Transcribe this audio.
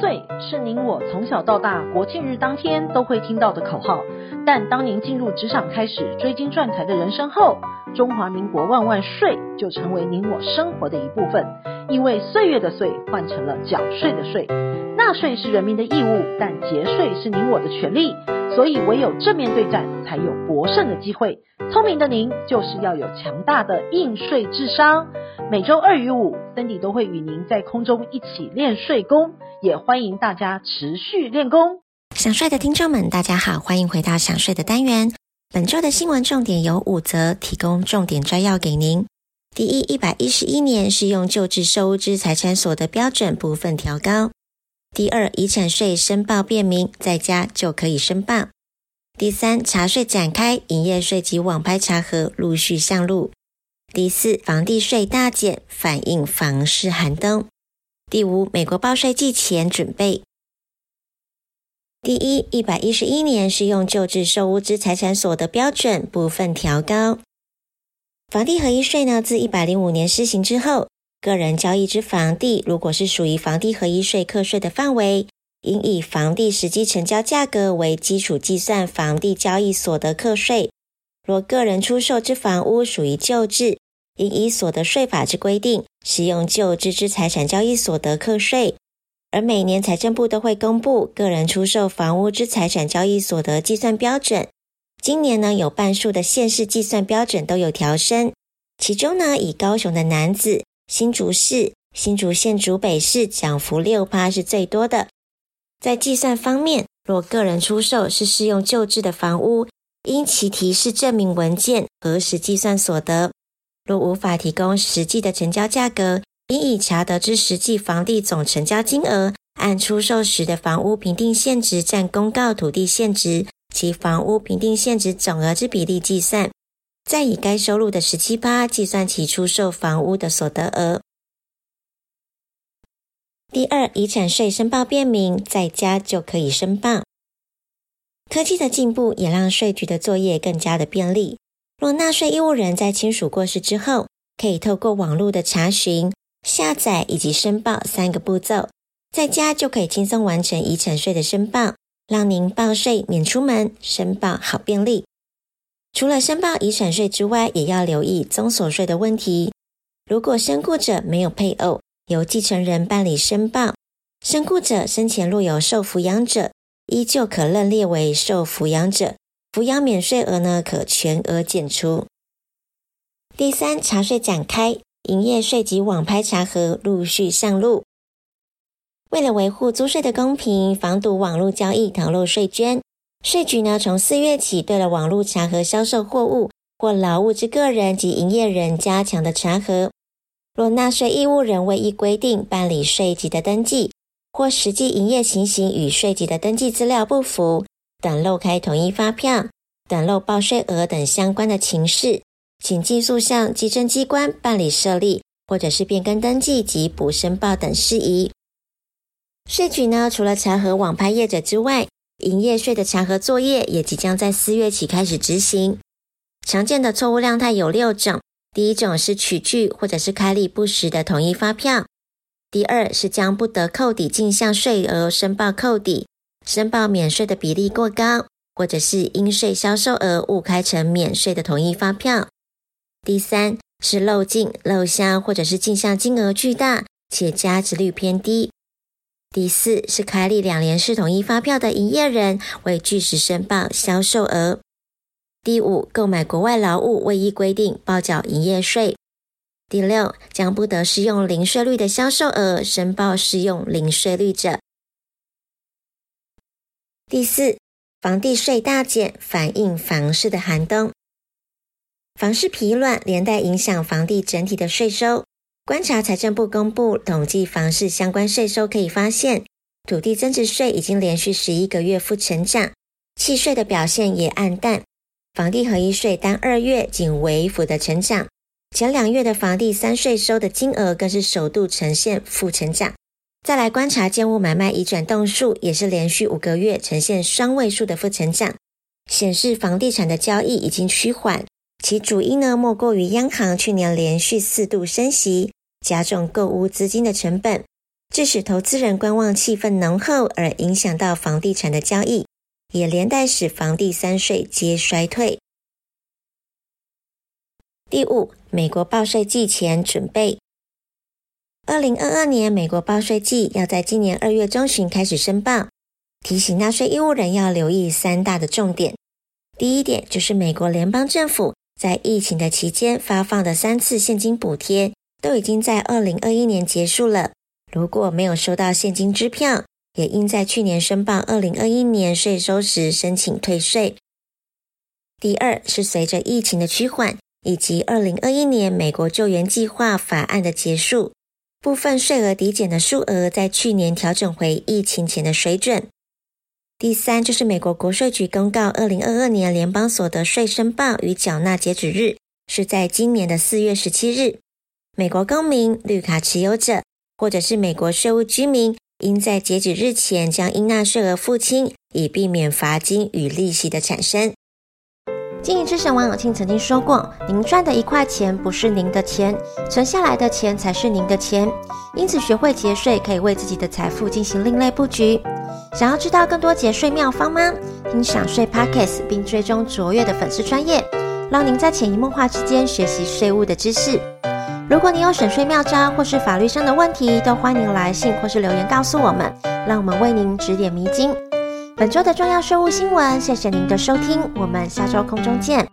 岁是您我从小到大国庆日当天都会听到的口号，但当您进入职场开始追金赚财的人生后，中华民国万万岁就成为您我生活的一部分。因为岁月的岁换成了缴税的税，纳税是人民的义务，但节税是您我的权利。所以唯有正面对战，才有博胜的机会。聪明的您，就是要有强大的应税智商。每周二与五，Cindy 都会与您在空中一起练税功，也欢迎大家持续练功。想税的听众们，大家好，欢迎回到想税的单元。本周的新闻重点有五则，提供重点摘要给您。第一，一百一十一年适用旧制收支财产所得标准部分调高。第二，遗产税申报便民，在家就可以申报。第三，查税展开，营业税及网拍查核陆续上路。第四，房地税大减，反映房市寒冬。第五，美国报税季前准备。第一，一百一十一年适用旧制售屋之财产所得标准部分调高。房地合一税呢，自一百零五年施行之后。个人交易之房地，如果是属于房地合一税课税的范围，应以房地实际成交价格为基础计算房地交易所得课税。若个人出售之房屋属于旧制，应依所得税法之规定，适用旧制之财产交易所得课税。而每年财政部都会公布个人出售房屋之财产交易所得计算标准。今年呢，有半数的县市计算标准都有调升，其中呢，以高雄的男子。新竹市、新竹县竹北市涨幅六趴是最多的。在计算方面，若个人出售是适用旧制的房屋，应其提示证明文件核实计算所得。若无法提供实际的成交价格，应以查得之实际房地总成交金额，按出售时的房屋评定现值占公告土地现值及房屋评定现值总额之比例计算。再以该收入的十七趴计算其出售房屋的所得额。第二，遗产税申报便民，在家就可以申报。科技的进步也让税局的作业更加的便利。若纳税义务人在亲属过世之后，可以透过网络的查询、下载以及申报三个步骤，在家就可以轻松完成遗产税的申报，让您报税免出门，申报好便利。除了申报遗产税之外，也要留意综所税的问题。如果身故者没有配偶，由继承人办理申报；身故者生前若有受抚养者，依旧可认列为受抚养者，抚养免税额呢可全额减除。第三，查税展开，营业税及网拍查核陆续上路。为了维护租税的公平，防堵网络交易逃漏税捐。税局呢，从四月起，对了网络查核销售货物或劳务之个人及营业人加强的查核。若纳税义务人未依规定办理税籍的登记，或实际营业情形与税籍的登记资料不符，等漏开统一发票、等漏报税额等相关的情事，请尽速向稽征机关办理设立或者是变更登记及补申报等事宜。税局呢，除了查核网拍业者之外，营业税的查核作业也即将在四月起开始执行。常见的错误量态有六种：第一种是取具或者是开立不实的统一发票；第二是将不得扣抵进项税额申报扣抵，申报免税的比例过高，或者是应税销售额误开成免税的统一发票；第三是漏进漏销或者是进项金额巨大且加值率偏低。第四是开立两联式统一发票的营业人为据实申报销售额。第五，购买国外劳务未依规定报缴营业税。第六，将不得适用零税率的销售额申报适用零税率者。第四，房地税大减，反映房市的寒冬。房市疲软，连带影响房地整体的税收。观察财政部公布统计房市相关税收，可以发现，土地增值税已经连续十一个月负成长，契税的表现也黯淡。房地合一税单二月仅微幅的成长，前两月的房地三税收的金额更是首度呈现负成长。再来观察建物买卖移转动数，也是连续五个月呈现双位数的负成长，显示房地产的交易已经趋缓。其主因呢，莫过于央行去年连续四度升息。加重购屋资金的成本，致使投资人观望气氛浓厚，而影响到房地产的交易，也连带使房地三税皆衰退。第五，美国报税季前准备。二零二二年美国报税季要在今年二月中旬开始申报，提醒纳税义务人要留意三大的重点。第一点就是美国联邦政府在疫情的期间发放的三次现金补贴，都已经在二零二一年结束了。如果没有收到现金支票，也应在去年申报二零二一年税收时申请退税。第二是随着疫情的趋缓，以及二零二一年美国救援计划法案的结束，部分税额抵减的数额在去年调整回疫情前的水准。第三就是美国国税局公告，二零二二年联邦所得税申报与缴纳截止日是在今年的四月十七日。美国公民、绿卡持有者。或者是美国税务居民，应在截止日前将应纳税额付清，以避免罚金与利息的产生。经营之神王永庆曾经说过：“您赚的一块钱不是您的钱，存下来的钱才是您的钱。因此，学会节税可以为自己的财富进行另类布局。想要知道更多节税妙方吗？听享税 Podcast 并追踪卓越的粉丝专业，让您在潜移默化之间学习税务的知识。”如果你有省税妙招或是法律上的问题，都欢迎来信或是留言告诉我们，让我们为您指点迷津。本周的重要税务新闻，谢谢您的收听，我们下周空中见。